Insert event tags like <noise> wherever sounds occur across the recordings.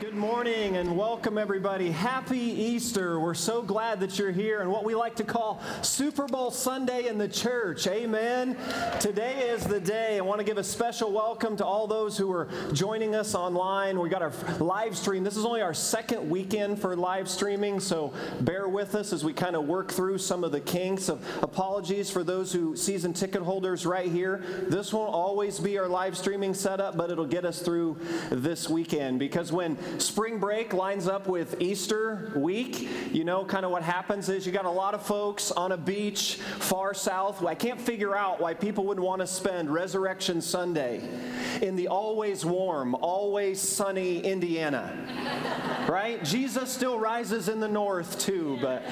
Good morning and welcome, everybody. Happy Easter. We're so glad that you're here and what we like to call Super Bowl Sunday in the church. Amen. Today is the day. I want to give a special welcome to all those who are joining us online. We got our live stream. This is only our second weekend for live streaming, so bear with us as we kind of work through some of the kinks. Of apologies for those who season ticket holders right here. This won't always be our live streaming setup, but it'll get us through this weekend because when spring break lines up with Easter week. You know, kind of what happens is you got a lot of folks on a beach far south. I can't figure out why people would want to spend Resurrection Sunday in the always warm, always sunny Indiana. right? Jesus still rises in the north too, but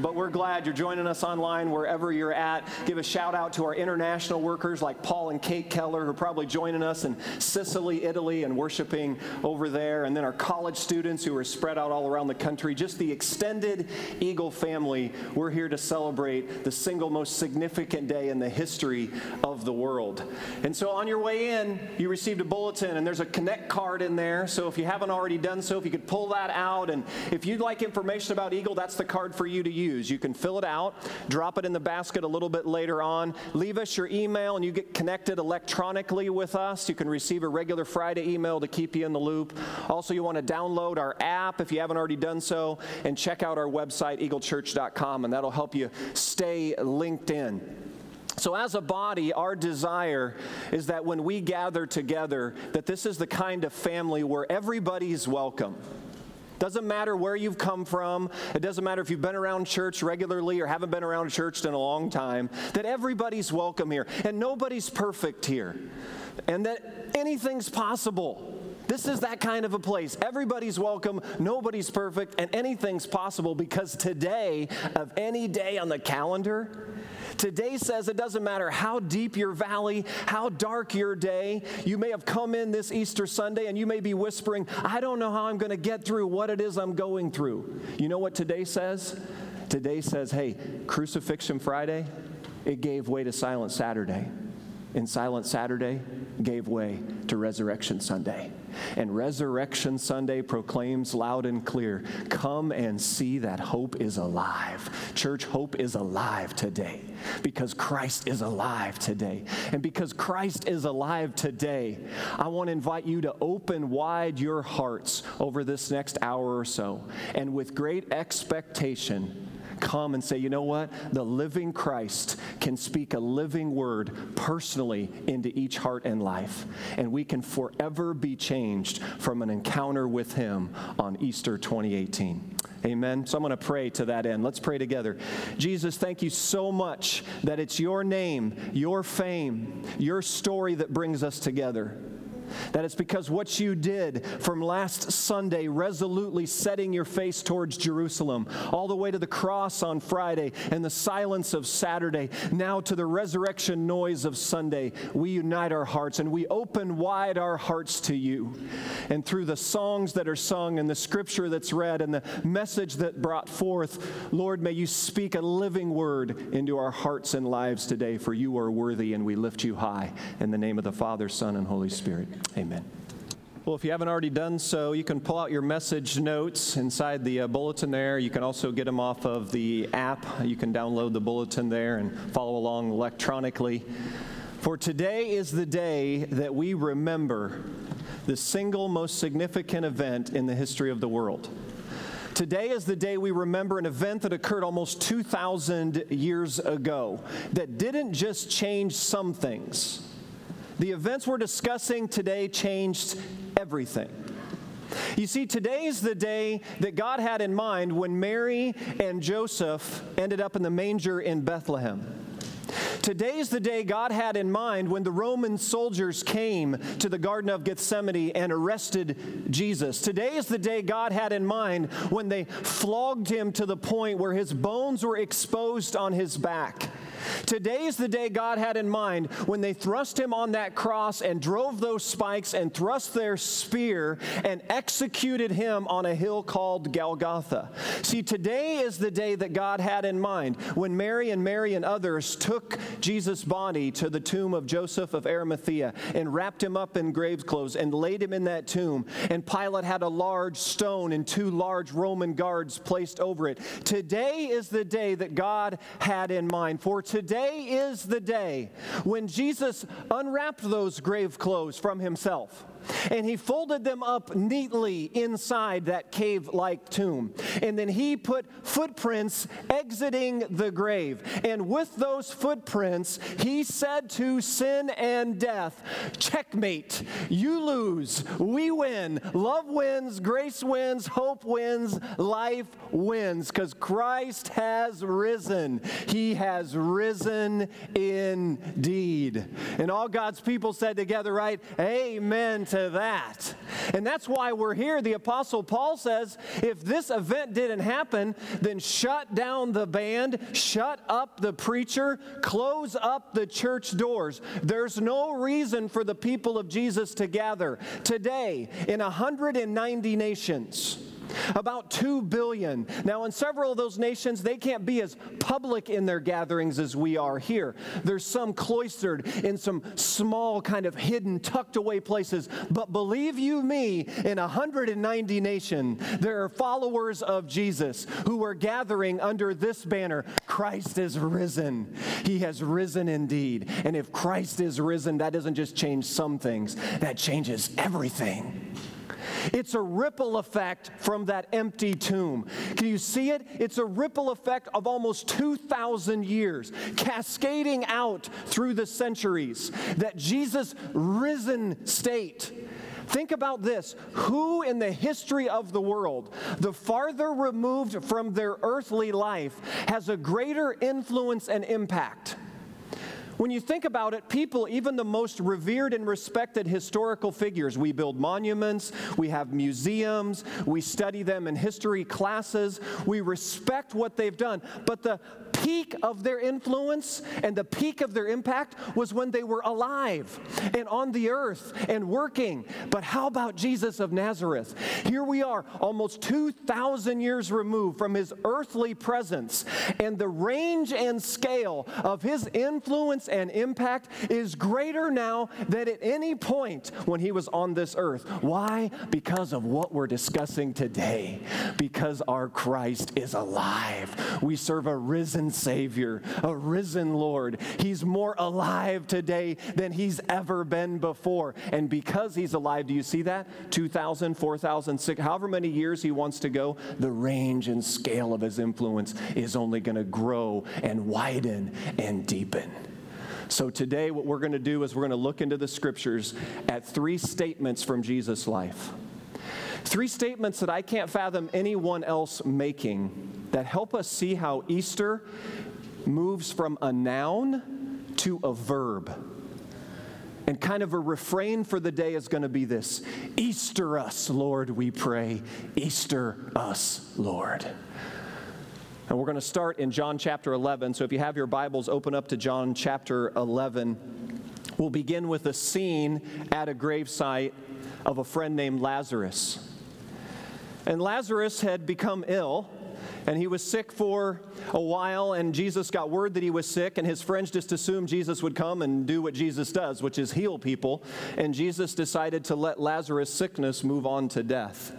but we're glad you're joining us online wherever you're at. Give a shout out to our international workers like Paul and Kate Keller who are probably joining us in Sicily, Italy and worshiping over there. And and then our college students who are spread out all around the country, just the extended Eagle family. We're here to celebrate the single most significant day in the history of the world. And so on your way in, you received a bulletin, and there's a Connect card in there. So if you haven't already done so, if you could pull that out, and if you'd like information about Eagle, that's the card for you to use. You can fill it out, drop it in the basket a little bit later on, leave us your email, and you get connected electronically with us. You can receive a regular Friday email to keep you in the loop. Also, also, you want to download our app if you haven't already done so, and check out our website, eaglechurch.com, and that'll help you stay linked in. So as a body, our desire is that when we gather together, that this is the kind of family where everybody's welcome. Doesn't matter where you've come from. It doesn't matter if you've been around church regularly or haven't been around church in a long time. That everybody's welcome here. And nobody's perfect here. And that anything's possible. This is that kind of a place. Everybody's welcome, nobody's perfect, and anything's possible because today, of any day on the calendar, Today says it doesn't matter how deep your valley, how dark your day. You may have come in this Easter Sunday and you may be whispering, I don't know how I'm going to get through what it is I'm going through. You know what today says? Today says, hey, Crucifixion Friday, it gave way to Silent Saturday. And Silent Saturday gave way to Resurrection Sunday. And Resurrection Sunday proclaims loud and clear come and see that hope is alive. Church, hope is alive today because Christ is alive today. And because Christ is alive today, I want to invite you to open wide your hearts over this next hour or so and with great expectation come and say, you know what? The living Christ can speak a living word personally into each heart and life. And we can forever be changed from an encounter with Him on Easter 2018. Amen. So I'm going to pray to that end. Let's pray together. Jesus, thank you so much that it's your name, your fame, your story that brings us together. That it's because what you did from last Sunday, resolutely setting your face towards Jerusalem, all the way to the cross on Friday and the silence of Saturday, now to the resurrection noise of Sunday, we unite our hearts and we open wide our hearts to you. And through the songs that are sung and the scripture that's read and the message that brought forth, Lord, may you speak a living word into our hearts and lives today, for you are worthy and we lift you high. In the name of the Father, Son, and Holy Spirit. Amen. Well, if you haven't already done so, you can pull out your message notes inside the uh, bulletin there. You can also get them off of the app. You can download the bulletin there and follow along electronically. For today is the day that we remember the single most significant event in the history of the world. Today is the day we remember an event that occurred almost 2,000 years ago that didn't just change some things the events we're discussing today changed everything. You see, today is the day that God had in mind when Mary and Joseph ended up in the manger in Bethlehem. Today is the day God had in mind when the Roman soldiers came to the Garden of Gethsemane and arrested Jesus. Today is the day God had in mind when they flogged him to the point where his bones were exposed on his back Today is the day God had in mind when they thrust him on that cross and drove those spikes and thrust their spear and executed him on a hill called Golgotha. See, today is the day that God had in mind when Mary and Mary and others took Jesus' body to the tomb of Joseph of Arimathea and wrapped him up in grave clothes and laid him in that tomb. And Pilate had a large stone and two large Roman guards placed over it. Today is the day that God had in mind. For today is the day when Jesus unwrapped those grave clothes from himself and he folded them up neatly inside that cave like tomb. And then he put footprints exiting the grave. And with those footprints, he said to sin and death, Checkmate, you lose, we win. Love wins, grace wins, hope wins, life wins, because Christ has risen. He has risen indeed. And all God's people said together, right? Amen to that. And that's why we're here. The Apostle Paul says if this event didn't happen, then shut down the band, shut up the preacher, close up the church doors. There's no reason for the people of Jesus to gather today in 190 nations. About 2 billion. Now, in several of those nations, they can't be as public in their gatherings as we are here. There's some cloistered in some small, kind of hidden, tucked away places. But believe you me, in 190 nations, there are followers of Jesus who are gathering under this banner Christ is risen. He has risen indeed. And if Christ is risen, that doesn't just change some things, that changes everything. It's a ripple effect from that empty tomb. Can you see it? It's a ripple effect of almost 2,000 years, cascading out through the centuries. That Jesus' risen state Think about this who in the history of the world, the farther removed from their earthly life, has a greater influence and impact? When you think about it, people, even the most revered and respected historical figures, we build monuments, we have museums, we study them in history classes, we respect what they've done. But the peak of their influence and the peak of their impact was when they were alive and on the earth and working. But how about Jesus of Nazareth? Here we are, almost 2,000 years removed from his earthly presence, and the range and scale of his influence and impact is greater now than at any point when he was on this earth. Why? Because of what we're discussing today. Because our Christ is alive. We serve a risen Savior, a risen Lord. He's more alive today than he's ever been before. And because he's alive, do you see that? 2,000, 4,000, 6, however many years he wants to go, the range and scale of his influence is only going to grow and widen and deepen. So, today, what we're going to do is we're going to look into the scriptures at three statements from Jesus' life. Three statements that I can't fathom anyone else making that help us see how Easter moves from a noun to a verb. And kind of a refrain for the day is going to be this Easter us, Lord, we pray. Easter us, Lord. And we're going to start in John chapter 11. So if you have your Bibles, open up to John chapter 11. We'll begin with a scene at a gravesite of a friend named Lazarus. And Lazarus had become ill, and he was sick for a while, and Jesus got word that he was sick, and his friends just assumed Jesus would come and do what Jesus does, which is heal people. And Jesus decided to let Lazarus' sickness move on to death.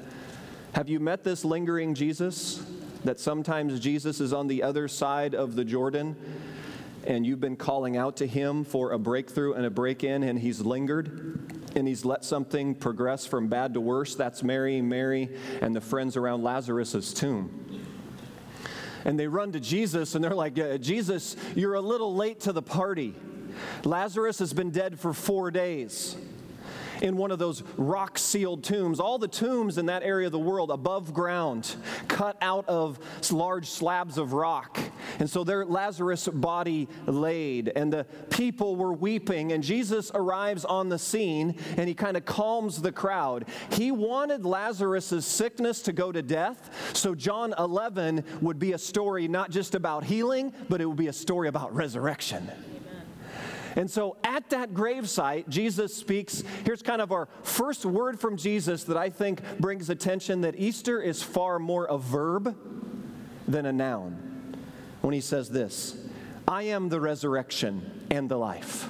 Have you met this lingering Jesus? That sometimes Jesus is on the other side of the Jordan, and you've been calling out to him for a breakthrough and a break in, and he's lingered and he's let something progress from bad to worse. That's Mary, Mary, and the friends around Lazarus's tomb. And they run to Jesus and they're like, Jesus, you're a little late to the party. Lazarus has been dead for four days. In one of those rock sealed tombs. All the tombs in that area of the world above ground, cut out of large slabs of rock. And so there Lazarus' body laid, and the people were weeping. And Jesus arrives on the scene and he kind of calms the crowd. He wanted Lazarus' sickness to go to death, so John 11 would be a story not just about healing, but it would be a story about resurrection. And so at that gravesite, Jesus speaks. Here's kind of our first word from Jesus that I think brings attention that Easter is far more a verb than a noun. When he says this I am the resurrection and the life.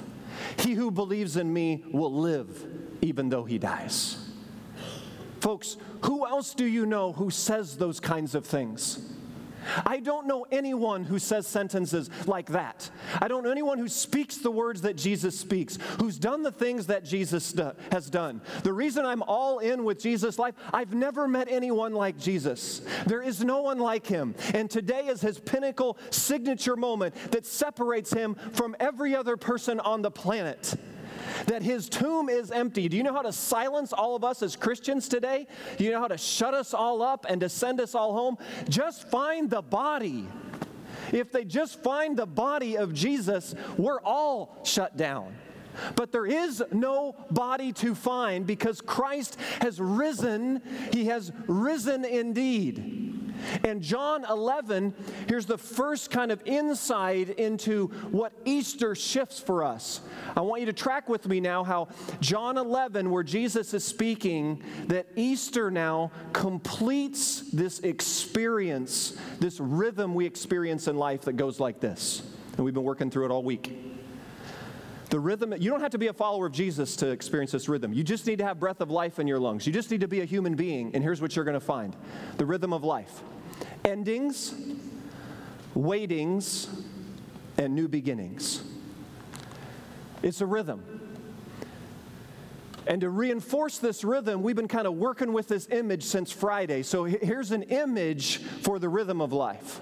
He who believes in me will live even though he dies. Folks, who else do you know who says those kinds of things? I don't know anyone who says sentences like that. I don't know anyone who speaks the words that Jesus speaks, who's done the things that Jesus has done. The reason I'm all in with Jesus' life, I've never met anyone like Jesus. There is no one like him. And today is his pinnacle signature moment that separates him from every other person on the planet that his tomb is empty. Do you know how to silence all of us as Christians today? Do you know how to shut us all up and to send us all home? Just find the body. If they just find the body of Jesus, we're all shut down. But there is no body to find because Christ has risen. He has risen indeed. And John 11, here's the first kind of insight into what Easter shifts for us. I want you to track with me now how John 11, where Jesus is speaking, that Easter now completes this experience, this rhythm we experience in life that goes like this. And we've been working through it all week. The rhythm, you don't have to be a follower of Jesus to experience this rhythm. You just need to have breath of life in your lungs. You just need to be a human being, and here's what you're going to find the rhythm of life endings, waitings, and new beginnings. It's a rhythm. And to reinforce this rhythm, we've been kind of working with this image since Friday. So here's an image for the rhythm of life.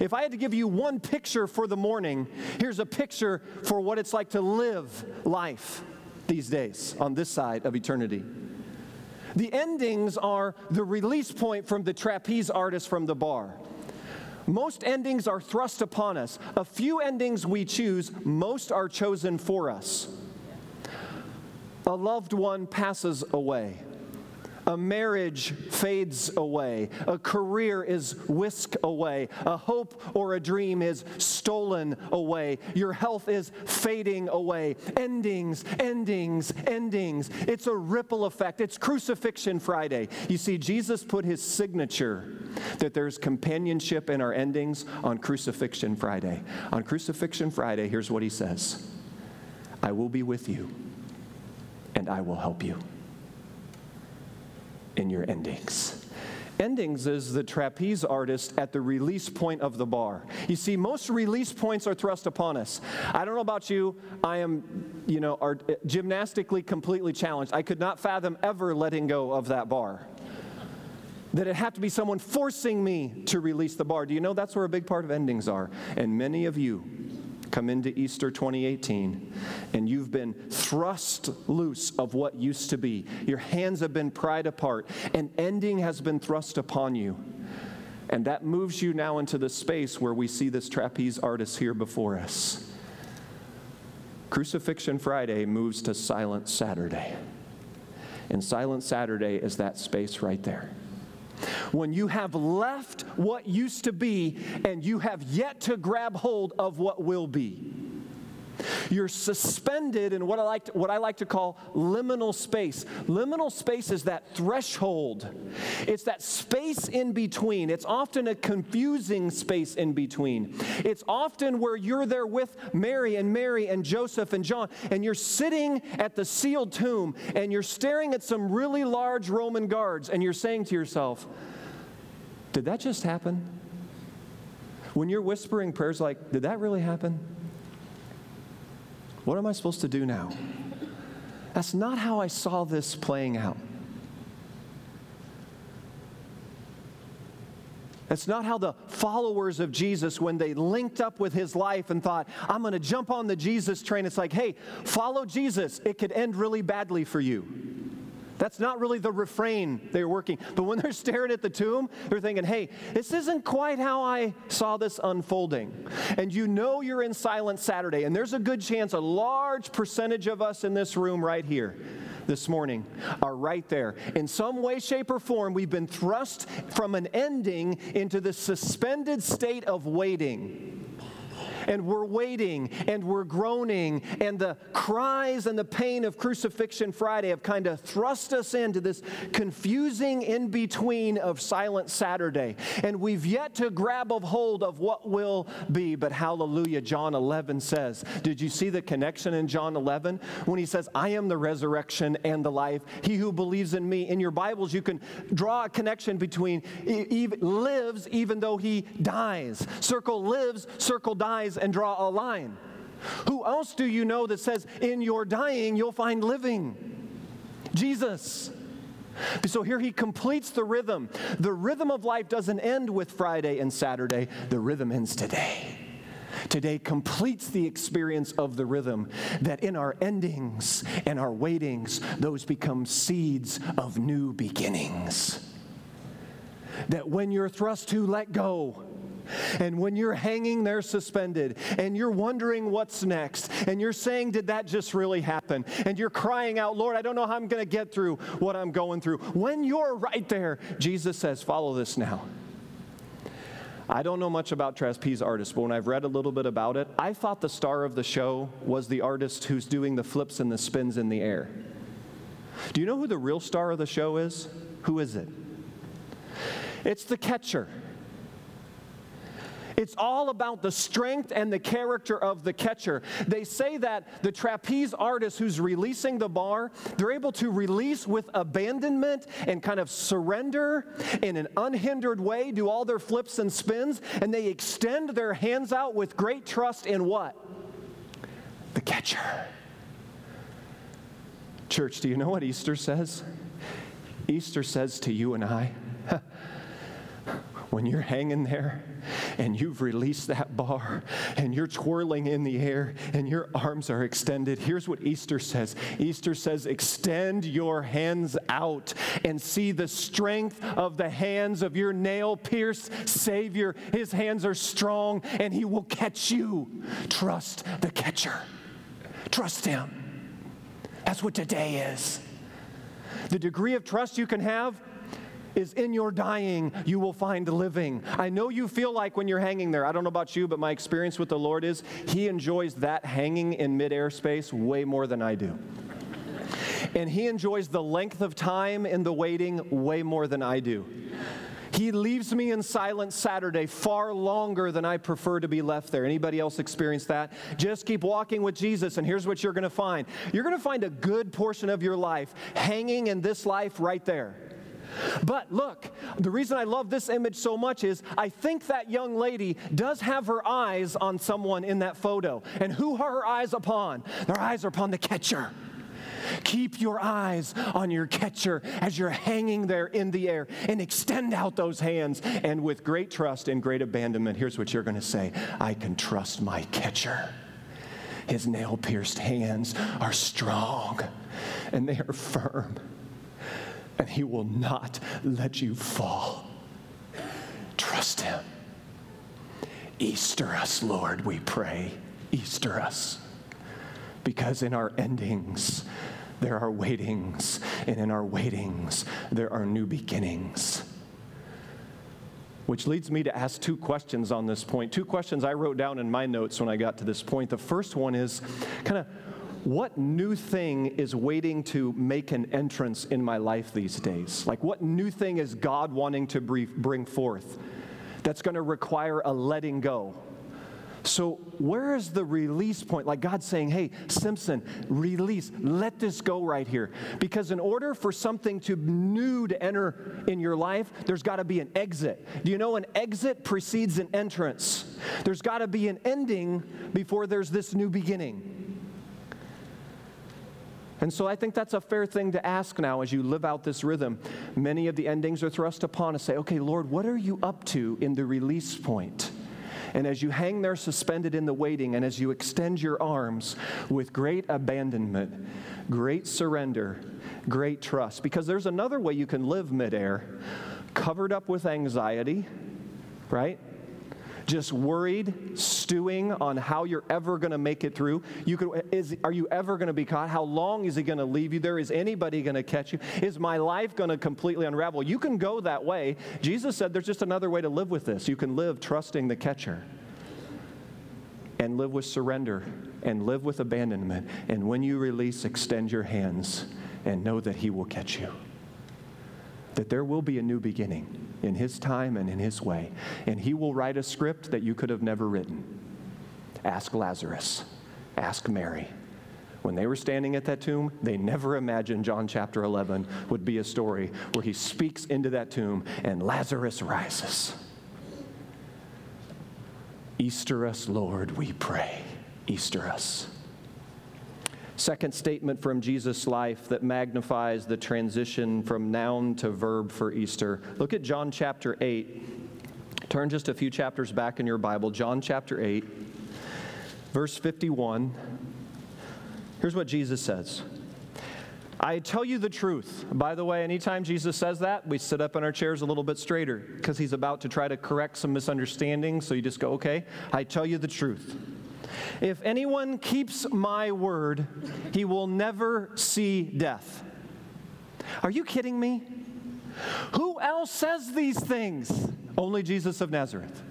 If I had to give you one picture for the morning, here's a picture for what it's like to live life these days on this side of eternity. The endings are the release point from the trapeze artist from the bar. Most endings are thrust upon us. A few endings we choose, most are chosen for us. A loved one passes away. A marriage fades away. A career is whisked away. A hope or a dream is stolen away. Your health is fading away. Endings, endings, endings. It's a ripple effect. It's Crucifixion Friday. You see, Jesus put his signature that there's companionship in our endings on Crucifixion Friday. On Crucifixion Friday, here's what he says I will be with you, and I will help you in your endings. Endings is the trapeze artist at the release point of the bar. You see, most release points are thrust upon us. I don't know about you, I am, you know, are eh, gymnastically completely challenged. I could not fathom ever letting go of that bar. That it had to be someone forcing me to release the bar. Do you know that's where a big part of endings are? And many of you come into Easter 2018 and you've been thrust loose of what used to be. Your hands have been pried apart, and ending has been thrust upon you. And that moves you now into the space where we see this trapeze artist here before us. Crucifixion Friday moves to Silent Saturday. And Silent Saturday is that space right there when you have left what used to be and you have yet to grab hold of what will be. You're suspended in what I, like to, what I like to call liminal space. Liminal space is that threshold, it's that space in between. It's often a confusing space in between. It's often where you're there with Mary and Mary and Joseph and John, and you're sitting at the sealed tomb and you're staring at some really large Roman guards, and you're saying to yourself, Did that just happen? When you're whispering prayers like, Did that really happen? What am I supposed to do now? That's not how I saw this playing out. That's not how the followers of Jesus, when they linked up with his life and thought, I'm going to jump on the Jesus train, it's like, hey, follow Jesus. It could end really badly for you. That's not really the refrain they're working. But when they're staring at the tomb, they're thinking, hey, this isn't quite how I saw this unfolding. And you know you're in Silent Saturday, and there's a good chance a large percentage of us in this room right here this morning are right there. In some way, shape, or form, we've been thrust from an ending into the suspended state of waiting and we're waiting and we're groaning, and the cries and the pain of Crucifixion Friday have kind of thrust us into this confusing in between of Silent Saturday. And we've yet to grab a hold of what will be. But hallelujah, John 11 says, Did you see the connection in John 11 when he says, I am the resurrection and the life? He who believes in me. In your Bibles, you can draw a connection between lives even though he dies. Circle lives, circle dies and draw a line. Who else do you know that says, in your dying, you'll find living? Jesus. So here he completes the rhythm. The rhythm of life doesn't end with Friday and Saturday, the rhythm ends today. Today completes the experience of the rhythm that in our endings and our waitings, those become seeds of new beginnings. That when you're thrust to let go, and when you're hanging there suspended and you're wondering what's next, and you're saying, Did that just really happen? And you're crying out, Lord, I don't know how I'm going to get through what I'm going through. When you're right there, Jesus says, Follow this now. I don't know much about trapeze artists, but when I've read a little bit about it, I thought the star of the show was the artist who's doing the flips and the spins in the air. Do you know who the real star of the show is? Who is it? It's the catcher. It's all about the strength and the character of the catcher. They say that the trapeze artist who's releasing the bar, they're able to release with abandonment and kind of surrender in an unhindered way, do all their flips and spins, and they extend their hands out with great trust in what? The catcher. Church, do you know what Easter says? Easter says to you and I, <laughs> when you're hanging there and you've released that bar and you're twirling in the air and your arms are extended, here's what Easter says Easter says, extend your hands out and see the strength of the hands of your nail pierced Savior. His hands are strong and He will catch you. Trust the catcher, trust Him. That's what today is. The degree of trust you can have is in your dying, you will find living. I know you feel like when you're hanging there, I don't know about you, but my experience with the Lord is He enjoys that hanging in midair space way more than I do. And He enjoys the length of time in the waiting way more than I do. He leaves me in silence Saturday far longer than I prefer to be left there. Anybody else experience that? Just keep walking with Jesus, and here's what you're going to find. You're going to find a good portion of your life hanging in this life right there. But look, the reason I love this image so much is I think that young lady does have her eyes on someone in that photo. And who are her eyes upon? Their eyes are upon the catcher. Keep your eyes on your catcher as you're hanging there in the air and extend out those hands. And with great trust and great abandonment, here's what you're going to say I can trust my catcher. His nail pierced hands are strong and they are firm and He will not let you fall. Trust Him. Easter us, Lord, we pray. Easter us. Because in our endings, there are waitings, and in our waitings, there are new beginnings. Which leads me to ask two questions on this point. Two questions I wrote down in my notes when I got to this point. The first one is kind of what new thing is waiting to make an entrance in my life these days? Like, what new thing is God wanting to bring forth that's going to require a letting go? So, where is the release point? Like God saying, hey, Simpson, release, let this go right here. Because in order for something to new to enter in your life, there's got to be an exit. Do you know an exit precedes an entrance? There's got to be an ending before there's this new beginning. And so I think that's a fair thing to ask now as you live out this rhythm. Many of the endings are thrust upon us. Say, okay, Lord, what are you up to in the release point? And as you hang there suspended in the waiting, and as you extend your arms with great abandonment, great surrender, great trust, because there's another way you can live midair, covered up with anxiety, right? Just worried, stewing on how you're ever going to make it through. You could, is, are you ever going to be caught? How long is he going to leave you there? Is anybody going to catch you? Is my life going to completely unravel? You can go that way. Jesus said there's just another way to live with this. You can live trusting the catcher and live with surrender and live with abandonment. And when you release, extend your hands and know that he will catch you that there will be a new beginning in His time and in His way. And He will write a script that you could have never written. Ask Lazarus, ask Mary. When they were standing at that tomb, they never imagined John chapter 11 would be a story where he speaks into that tomb and Lazarus rises. Easter us, Lord, we pray. Easter us. Second statement from Jesus' life that magnifies the transition from noun to verb for Easter. Look at John chapter 8. Turn just a few chapters back in your Bible. John chapter 8, verse 51. Here's what Jesus says. I tell you the truth. By the way, anytime Jesus says that, we sit up in our chairs a little bit straighter because he's about to try to correct some misunderstandings. So you just go, okay, I tell you the truth. If anyone keeps my word, he will never see death. Are you kidding me? Who else says these things? Only Jesus of Nazareth.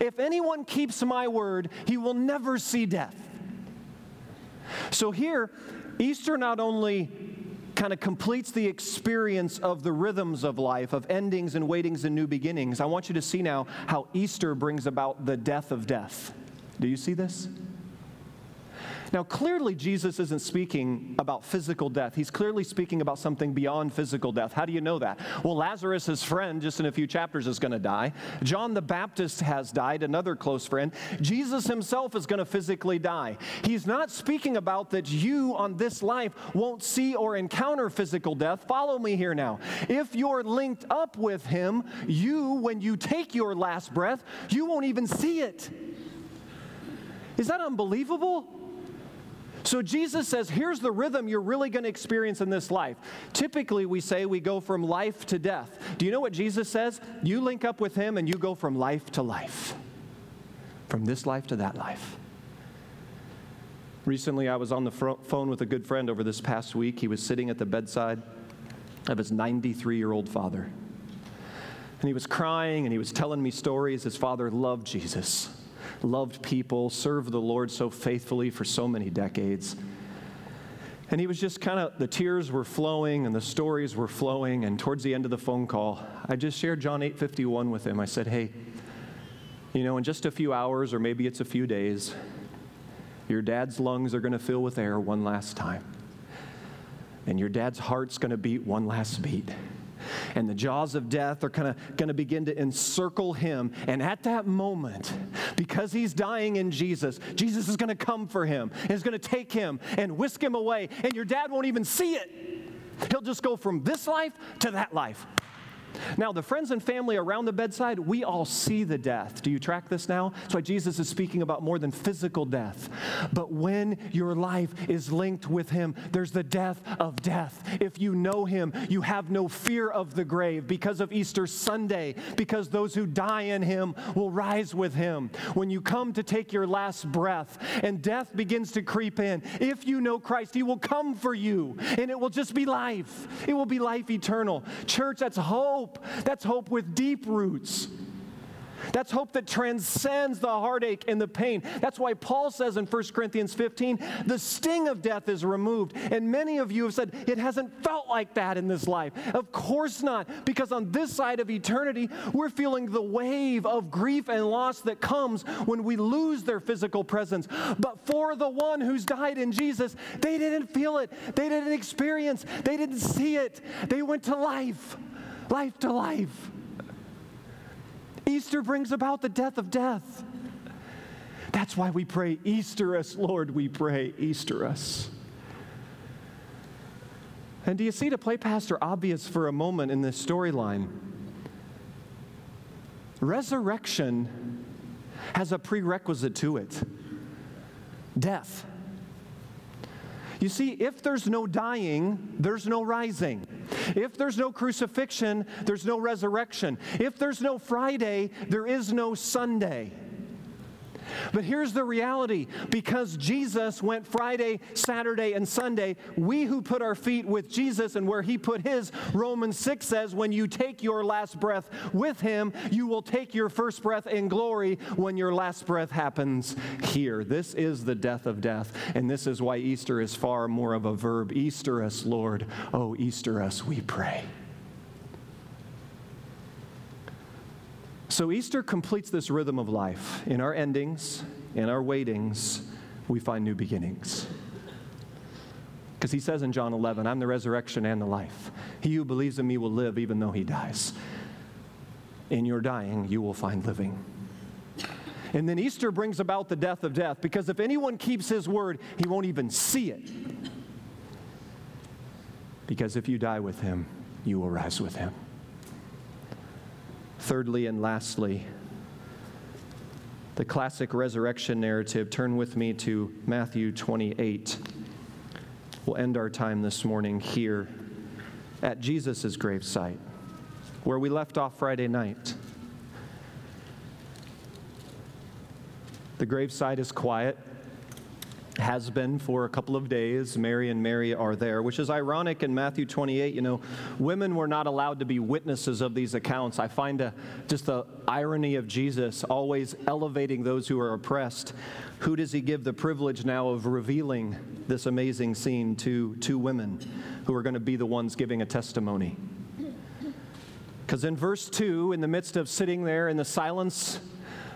If anyone keeps my word, he will never see death. So here, Easter not only kind of completes the experience of the rhythms of life, of endings and waitings and new beginnings, I want you to see now how Easter brings about the death of death. Do you see this? Now, clearly, Jesus isn't speaking about physical death. He's clearly speaking about something beyond physical death. How do you know that? Well, Lazarus' friend, just in a few chapters, is going to die. John the Baptist has died, another close friend. Jesus himself is going to physically die. He's not speaking about that you on this life won't see or encounter physical death. Follow me here now. If you're linked up with him, you, when you take your last breath, you won't even see it. Is that unbelievable? So Jesus says, here's the rhythm you're really going to experience in this life. Typically, we say we go from life to death. Do you know what Jesus says? You link up with him and you go from life to life, from this life to that life. Recently, I was on the phone with a good friend over this past week. He was sitting at the bedside of his 93 year old father. And he was crying and he was telling me stories. His father loved Jesus loved people, served the Lord so faithfully for so many decades. And he was just kind of, the tears were flowing and the stories were flowing. And towards the end of the phone call, I just shared John 8:51 with him. I said, Hey, you know, in just a few hours, or maybe it's a few days, your dad's lungs are going to fill with air one last time. And your dad's heart's going to beat one last beat and the jaws of death are kind of going to begin to encircle him. And at that moment, because he's dying in Jesus, Jesus is going to come for him and is going to take him and whisk him away, and your dad won't even see it. He'll just go from this life to that life. Now, the friends and family around the bedside, we all see the death. Do you track this now? That's why Jesus is speaking about more than physical death. But when your life is linked with Him, there's the death of death. If you know Him, you have no fear of the grave because of Easter Sunday, because those who die in Him will rise with Him. When you come to take your last breath and death begins to creep in, if you know Christ, He will come for you and it will just be life. It will be life eternal. Church, that's hope hope. That's hope with deep roots. That's hope that transcends the heartache and the pain. That's why Paul says in 1 Corinthians 15, the sting of death is removed. And many of you have said, it hasn't felt like that in this life. Of course not, because on this side of eternity, we're feeling the wave of grief and loss that comes when we lose their physical presence. But for the one who's died in Jesus, they didn't feel it, they didn't experience, they didn't see it. They went to life life to life. Easter brings about the death of death. That's why we pray, Easter us, Lord, we pray, Easter us. And do you see to play Pastor obvious for a moment in this storyline? Resurrection has a prerequisite to it death. You see, if there's no dying, there's no rising. If there's no crucifixion, there's no resurrection. If there's no Friday, there is no Sunday. But here's the reality because Jesus went Friday, Saturday, and Sunday, we who put our feet with Jesus and where he put his, Romans 6 says, when you take your last breath with him, you will take your first breath in glory when your last breath happens here. This is the death of death, and this is why Easter is far more of a verb. Easter us, Lord. Oh, Easter us, we pray. So Easter completes this rhythm of life. In our endings, in our waitings, we find new beginnings. Because he says in John 11, I'm the resurrection and the life. He who believes in me will live even though he dies. In your dying, you will find living. And then Easter brings about the death of death, because if anyone keeps his word, he won't even see it. Because if you die with him, you will rise with him. Thirdly and lastly, the classic resurrection narrative. Turn with me to Matthew 28. We'll end our time this morning here at Jesus' gravesite, where we left off Friday night. The gravesite is quiet has been for a couple of days. Mary and Mary are there, which is ironic in Matthew 28. You know, women were not allowed to be witnesses of these accounts. I find a, just the irony of Jesus always elevating those who are oppressed. Who does he give the privilege now of revealing this amazing scene to two women who are going to be the ones giving a testimony? Because in verse 2, in the midst of sitting there in the silence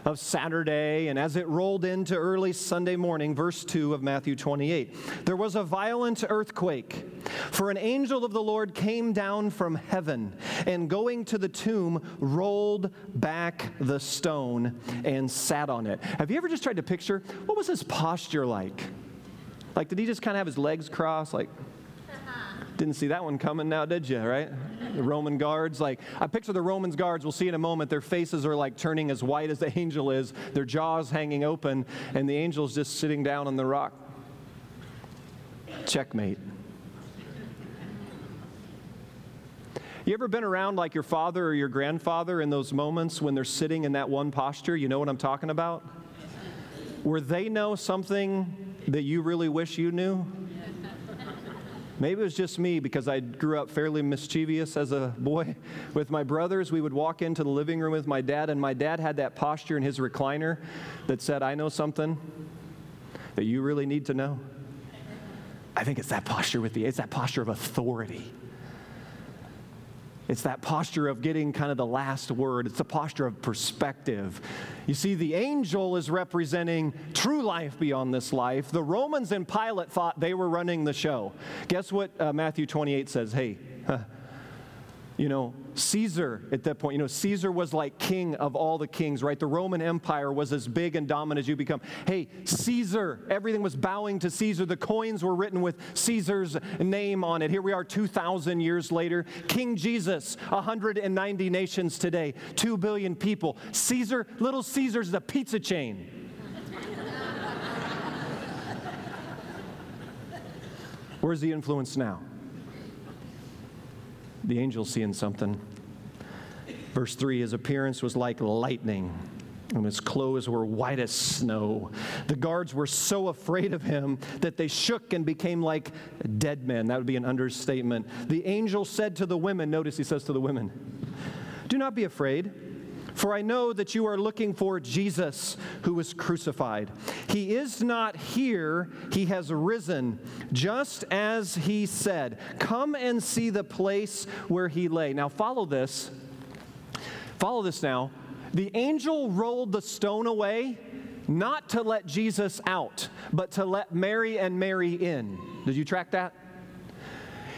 of Saturday, and as it rolled into early Sunday morning, verse 2 of Matthew 28, there was a violent earthquake. For an angel of the Lord came down from heaven, and going to the tomb, rolled back the stone and sat on it. Have you ever just tried to picture what was his posture like? Like, did he just kind of have his legs crossed, like, didn't see that one coming now, did you, right? The Roman guards, like, I picture the Romans guards, we'll see in a moment, their faces are like turning as white as the angel is, their jaws hanging open, and the angel's just sitting down on the rock. Checkmate. You ever been around like your father or your grandfather in those moments when they're sitting in that one posture? You know what I'm talking about? Where they know something that you really wish you knew? Maybe it was just me because I grew up fairly mischievous as a boy <laughs> with my brothers. We would walk into the living room with my dad, and my dad had that posture in his recliner that said, I know something that you really need to know. I think it's that posture with the, it's that posture of authority. It's that posture of getting kind of the last word. It's the posture of perspective. You see, the angel is representing true life beyond this life. The Romans and Pilate thought they were running the show. Guess what uh, Matthew 28 says? Hey, you know, Caesar at that point, you know, Caesar was like king of all the kings, right? The Roman Empire was as big and dominant as you become. Hey, Caesar, everything was bowing to Caesar. The coins were written with Caesar's name on it. Here we are 2,000 years later. King Jesus, 190 nations today, 2 billion people. Caesar, little Caesar's the pizza chain. Where's the influence now? The angel seeing something. Verse 3 His appearance was like lightning, and his clothes were white as snow. The guards were so afraid of him that they shook and became like dead men. That would be an understatement. The angel said to the women, notice he says to the women, Do not be afraid. For I know that you are looking for Jesus who was crucified. He is not here, he has risen, just as he said. Come and see the place where he lay. Now, follow this. Follow this now. The angel rolled the stone away not to let Jesus out, but to let Mary and Mary in. Did you track that?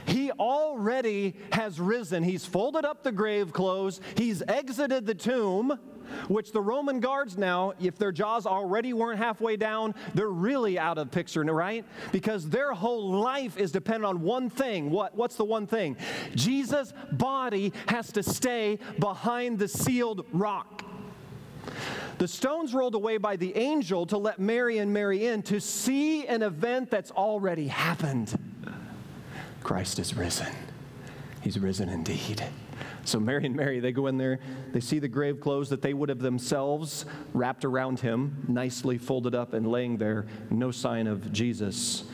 He already has risen. He's folded up the grave clothes, he's exited the tomb which the Roman guards now, if their jaws already weren't halfway down, they're really out of picture, right? Because their whole life is dependent on one thing. What, what's the one thing? Jesus' body has to stay behind the sealed rock. The stones rolled away by the angel to let Mary and Mary in to see an event that's already happened. Christ is risen. He's risen indeed. So Mary and Mary, they go in there, they see the grave clothes that they would have themselves wrapped around him, nicely folded up and laying there, no sign of Jesus.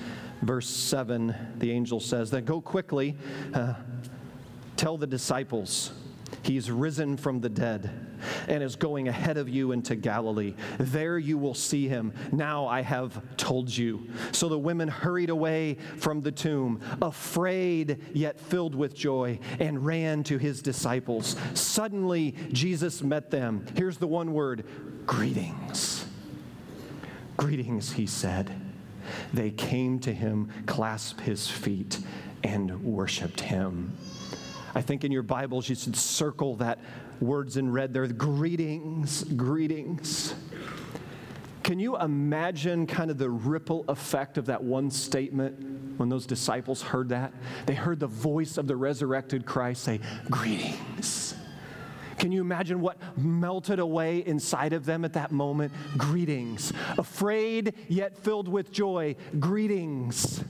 Verse 7, the angel says, Then go quickly, uh, tell the disciples He's risen from the dead and is going ahead of you into Galilee. There you will see him. Now I have told you. So the women hurried away from the tomb, afraid yet filled with joy, and ran to his disciples. Suddenly Jesus met them. Here's the one word greetings. Greetings, he said. They came to him, clasped his feet, and worshiped him. I think in your Bibles you should circle that words in red there greetings, greetings. Can you imagine kind of the ripple effect of that one statement when those disciples heard that? They heard the voice of the resurrected Christ say, Greetings. Can you imagine what melted away inside of them at that moment? Greetings. Afraid yet filled with joy. Greetings.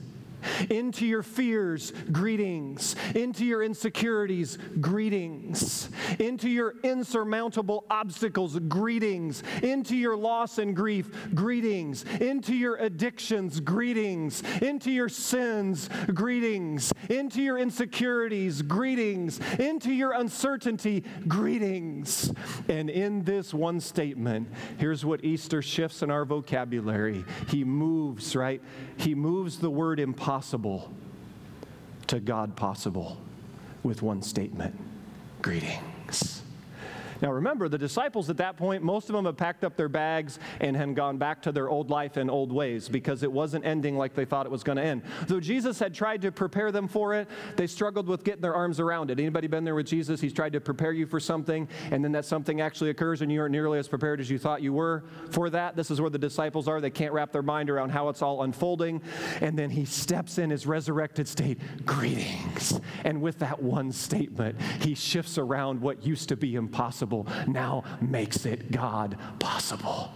Into your fears, greetings. Into your insecurities, greetings. Into your insurmountable obstacles, greetings. Into your loss and grief, greetings. Into your addictions, greetings. Into your sins, greetings. Into your insecurities, greetings. Into your uncertainty, greetings. And in this one statement, here's what Easter shifts in our vocabulary. He moves, right? He moves the word impossible impossible to God possible with one statement greetings. Now remember, the disciples at that point, most of them had packed up their bags and had gone back to their old life and old ways because it wasn't ending like they thought it was going to end. Though Jesus had tried to prepare them for it, they struggled with getting their arms around it. Anybody been there with Jesus? He's tried to prepare you for something, and then that something actually occurs, and you aren't nearly as prepared as you thought you were for that. This is where the disciples are. They can't wrap their mind around how it's all unfolding. And then he steps in his resurrected state, greetings. And with that one statement, he shifts around what used to be impossible impossible now makes it God possible.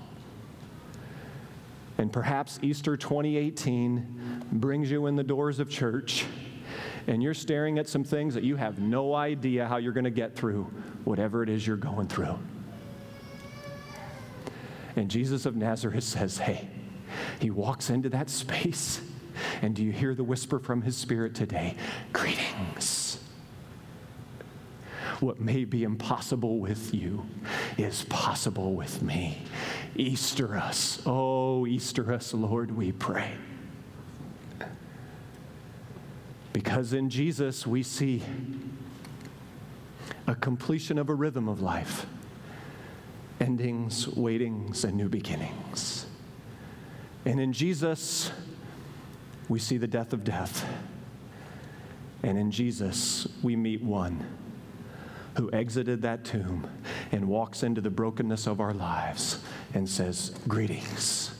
And perhaps Easter 2018 brings you in the doors of church and you're staring at some things that you have no idea how you're going to get through, whatever it is you're going through. And Jesus of Nazareth says, Hey, he walks into that space. And do you hear the whisper from his spirit today? Greetings. What may be impossible with you is possible with me. Easter us. Oh, Easter us, Lord, we pray. Because in Jesus we see a completion of a rhythm of life endings, waitings, and new beginnings. And in Jesus, we see the death of death. And in Jesus, we meet one who exited that tomb and walks into the brokenness of our lives and says, Greetings.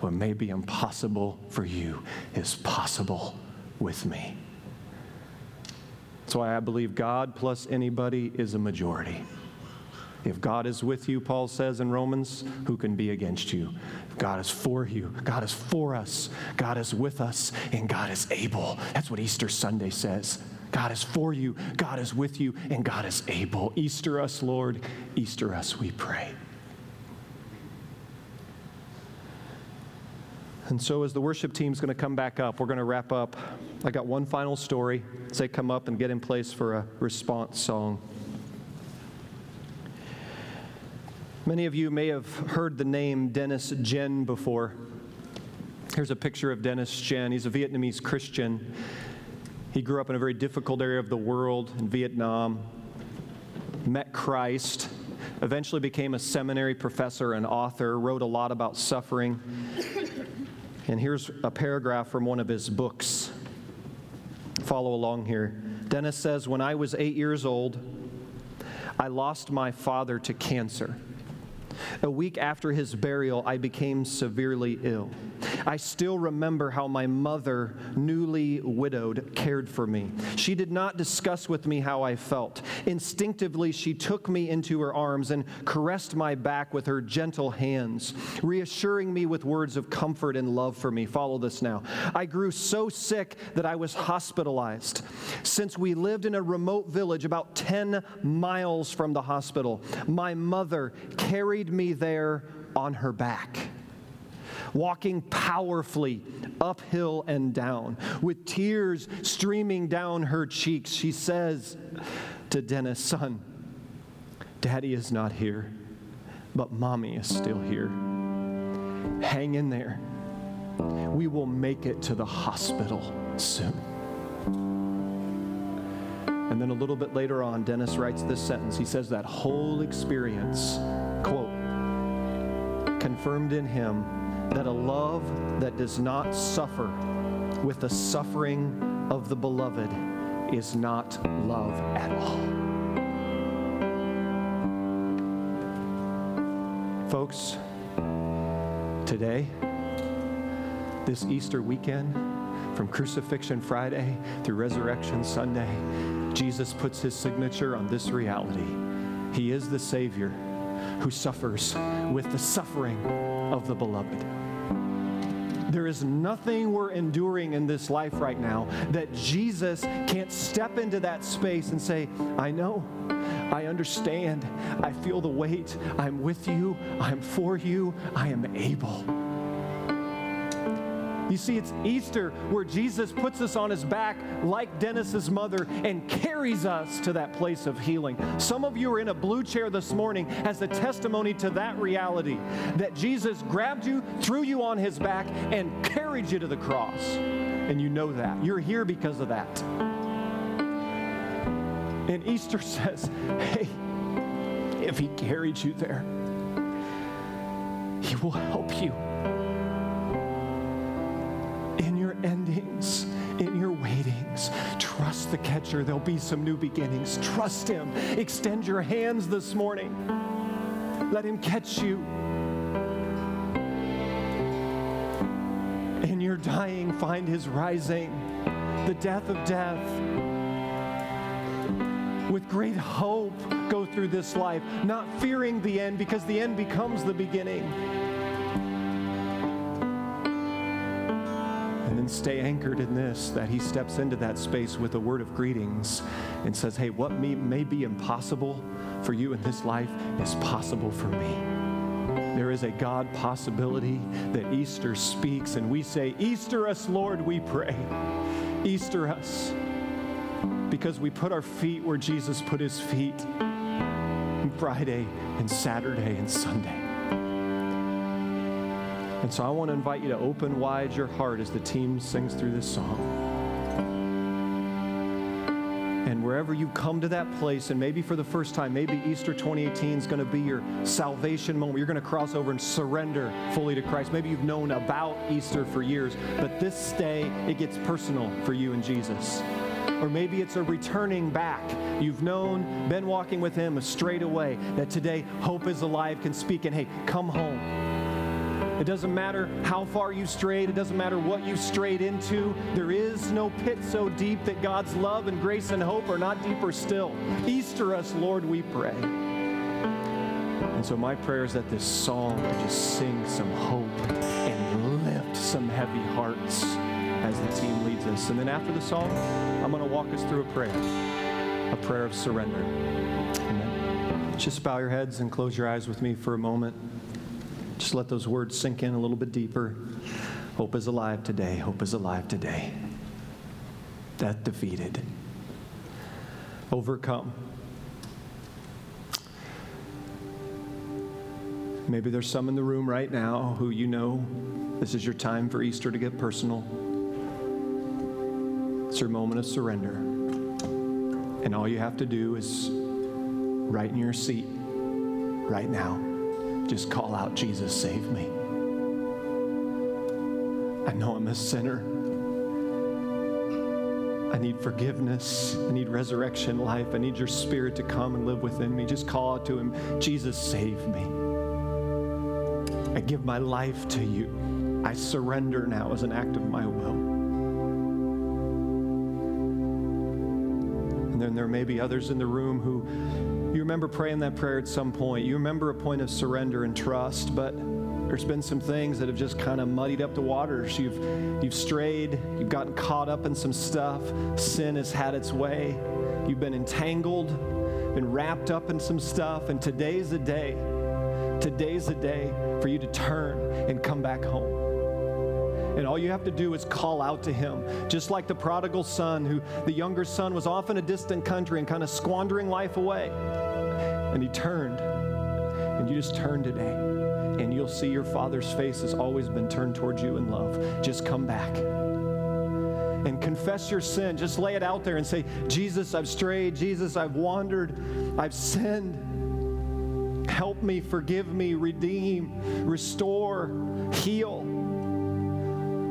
What may be impossible for you is possible with me. That's why I believe God plus anybody is a majority. If God is with you, Paul says in Romans, who can be against you? If God is for you, God is for us, God is with us, and God is able. That's what Easter Sunday says. God is for you, God is with you, and God is able. Easter us, Lord. Easter us, we pray. And so, as the worship team's going to come back up, we're going to wrap up. I got one final story. They come up and get in place for a response song. Many of you may have heard the name Dennis Ngien before. Here's a picture of Dennis Ngien. He's a Vietnamese Christian. He grew up in a very difficult area of the world in Vietnam, met Christ, eventually became a seminary professor and author, wrote a lot about suffering. And here's a paragraph from one of his books follow along here. Dennis says, When I was eight years old, I lost my father to cancer. A week after his burial, I became severely ill. I still remember how my mother, newly widowed, cared for me. She did not discuss with me how I felt. Instinctively, she took me into her arms and caressed my back with her gentle hands, reassuring me with words of comfort and love for me. Follow this now. I grew so sick that I was hospitalized. Since we lived in a remote village about 10 miles from the hospital, my mother carried me there on her back walking powerfully uphill and down, with tears streaming down her cheeks. She says to Dennis, Son, Daddy is not here, but Mommy is still here. Hang in there. We will make it to the hospital soon. And then a little bit later on, Dennis writes this sentence. He says that whole experience, confirmed in him that a love that does not suffer with the suffering of the beloved is not love at all. Folks, today, this Easter weekend, from Crucifixion Friday through Resurrection Sunday, Jesus puts his signature on this reality. He is the Savior who suffers with the suffering of the beloved. There is nothing we're enduring in this life right now that Jesus can't step into that space and say, I know. I understand. I feel the weight. I'm with you. I'm for you. I am able. You see, it's Easter where Jesus puts us on his back like Dennis's mother and carries us to that place of healing. Some of you are in a blue chair this morning as a testimony to that reality that Jesus grabbed you, threw you on his back, and carried you to the cross. And you know that. You're here because of that. And Easter <laughs> says, hey, if he carried you there, he will help you endings, in your waitings. Trust the catcher. There'll be some new beginnings. Trust him. Extend your hands this morning. Let him catch you. In your dying, find his rising, the death of death. With great hope, go through this life, not fearing the end because the end becomes the beginning. Stay anchored in this that he steps into that space with a word of greetings and says, Hey, what may, may be impossible for you in this life is possible for me. There is a God possibility that Easter speaks, and we say, Easter us, Lord, we pray. Easter us. Because we put our feet where Jesus put his feet Friday and Saturday and Sunday. And so I want to invite you to open wide your heart as the team sings through this song. And wherever you come to that place, and maybe for the first time, maybe Easter 2018 is going to be your salvation moment. You're going to cross over and surrender fully to Christ. Maybe you've known about Easter for years, but this day it gets personal for you and Jesus. Or maybe it's a returning back. You've known, been walking with Him straight away, that today hope is alive, can speak, and hey, come home. It doesn't matter how far you've strayed, it doesn't matter what you've strayed into. There is no pit so deep that God's love and grace and hope are not deeper still. Easter us, Lord, we pray. And so my prayer is that this song will just sing some hope and lift some heavy hearts as the team leads us. And then after the song, I'm going to walk us through a prayer, a prayer of surrender. Amen. Just bow your heads and close your eyes with me for a moment. Just let those words sink in a little bit deeper. Hope is alive today. Hope is alive today. Death defeated. Overcome. Maybe there's some in the room right now who you know this is your time for Easter to get personal. It's your moment of surrender. And all you have to do is right in your seat right now just call out, Jesus, save me. I know I'm a sinner. I need forgiveness. I need resurrection life. I need your spirit to come and live within me. Just call out to him Jesus, save me. I give my life to you. I surrender now as an act of my will. And then there may be others in the room who remember praying that prayer at some point. You remember a point of surrender and trust, but there's been some things that have just kind of muddied up the waters. You've, you've strayed, you've gotten caught up in some stuff. Sin has had its way. You've been entangled, been wrapped up in some stuff, and today's the day. Today's the day for you to turn and come back home. And all you have to do is call out to him, just like the prodigal son, who the younger son was off in a distant country and kind of squandering life away. And he turned. And you just turn today and you'll see your Father's face has always been turned towards you in love. Just come back and confess your sin. Just lay it out there and say, Jesus, I've strayed. Jesus, I've wandered. I've sinned. Help me, forgive me, redeem, restore, heal.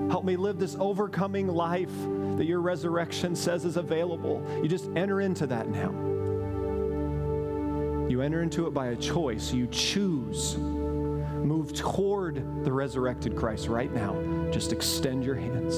Help me live this overcoming life that your resurrection says is available. You just enter into that now. You enter into it by a choice. You choose move toward the resurrected Christ right now, just extend your hands.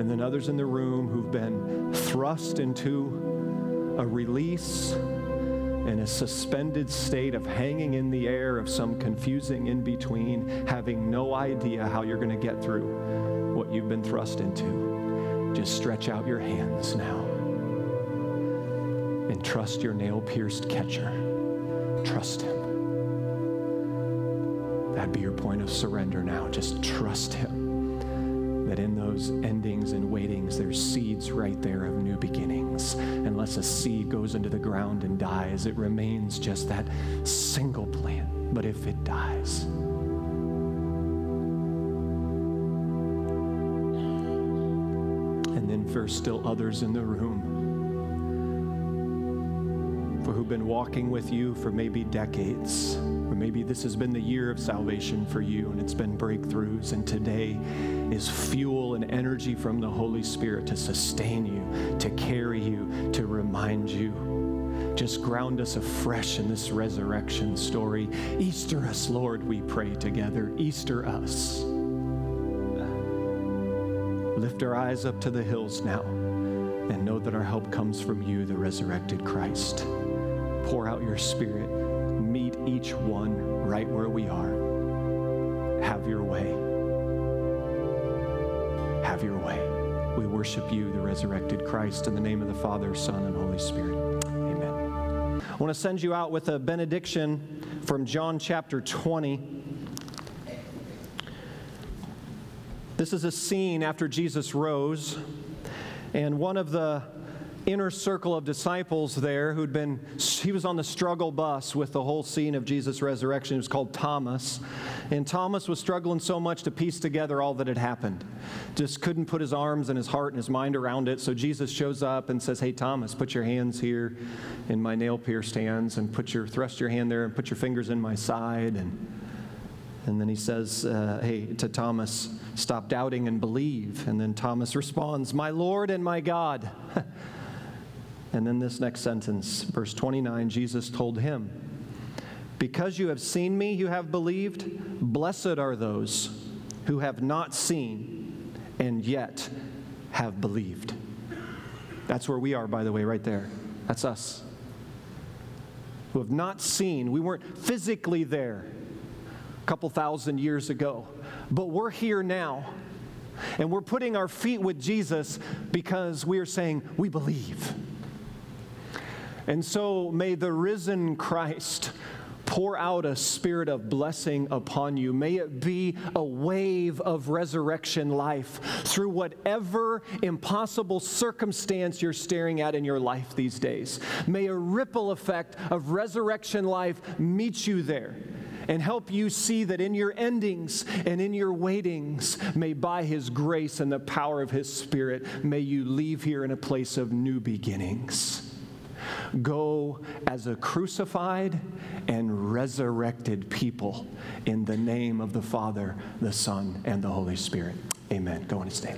And then others in the room who've been thrust into a release in a suspended state of hanging in the air of some confusing in between, having no idea how you're going to get through what you've been thrust into. Just stretch out your hands now and trust your nail pierced catcher. Trust him. That'd be your point of surrender now. Just trust Him. That in those endings and waitings, there's seeds right there of new beginnings. Unless a seed goes into the ground and dies, it remains just that single plant. But if it dies, and then for still others in the room, for who've been walking with you for maybe decades or maybe this has been the year of salvation for you and it's been breakthroughs, and today is fuel and energy from the Holy Spirit to sustain you, to carry you, to remind you. Just ground us afresh in this resurrection story. Easter us, Lord, we pray together. Easter us. Lift our eyes up to the hills now and know that our help comes from you, the resurrected Christ. Pour out your spirit meet each one right where we are. Have your way. Have your way. We worship you, the resurrected Christ, in the name of the Father, Son, and Holy Spirit. Amen. I want to send you out with a benediction from John chapter 20. This is a scene after Jesus rose, and one of the inner circle of disciples there who'd been, he was on the struggle bus with the whole scene of Jesus' resurrection. It was called Thomas. And Thomas was struggling so much to piece together all that had happened. Just couldn't put his arms and his heart and his mind around it. So Jesus shows up and says, Hey, Thomas, put your hands here in my nail pierced hands and put your, thrust your hand there and put your fingers in my side. And, and then he says, uh, Hey, to Thomas, stop doubting and believe. And then Thomas responds, My Lord and my God. <laughs> And then this next sentence, verse 29, Jesus told him, Because you have seen me, you have believed. Blessed are those who have not seen and yet have believed. That's where we are, by the way, right there. That's us. Who have not seen, we weren't physically there a couple thousand years ago, but we're here now. And we're putting our feet with Jesus because we are saying, We believe. And so may the risen Christ pour out a spirit of blessing upon you. May it be a wave of resurrection life through whatever impossible circumstance you're staring at in your life these days. May a ripple effect of resurrection life meet you there and help you see that in your endings and in your waitings, may by His grace and the power of His Spirit, may you leave here in a place of new beginnings. Go as a crucified and resurrected people in the name of the Father, the Son, and the Holy Spirit. Amen. Go and stay.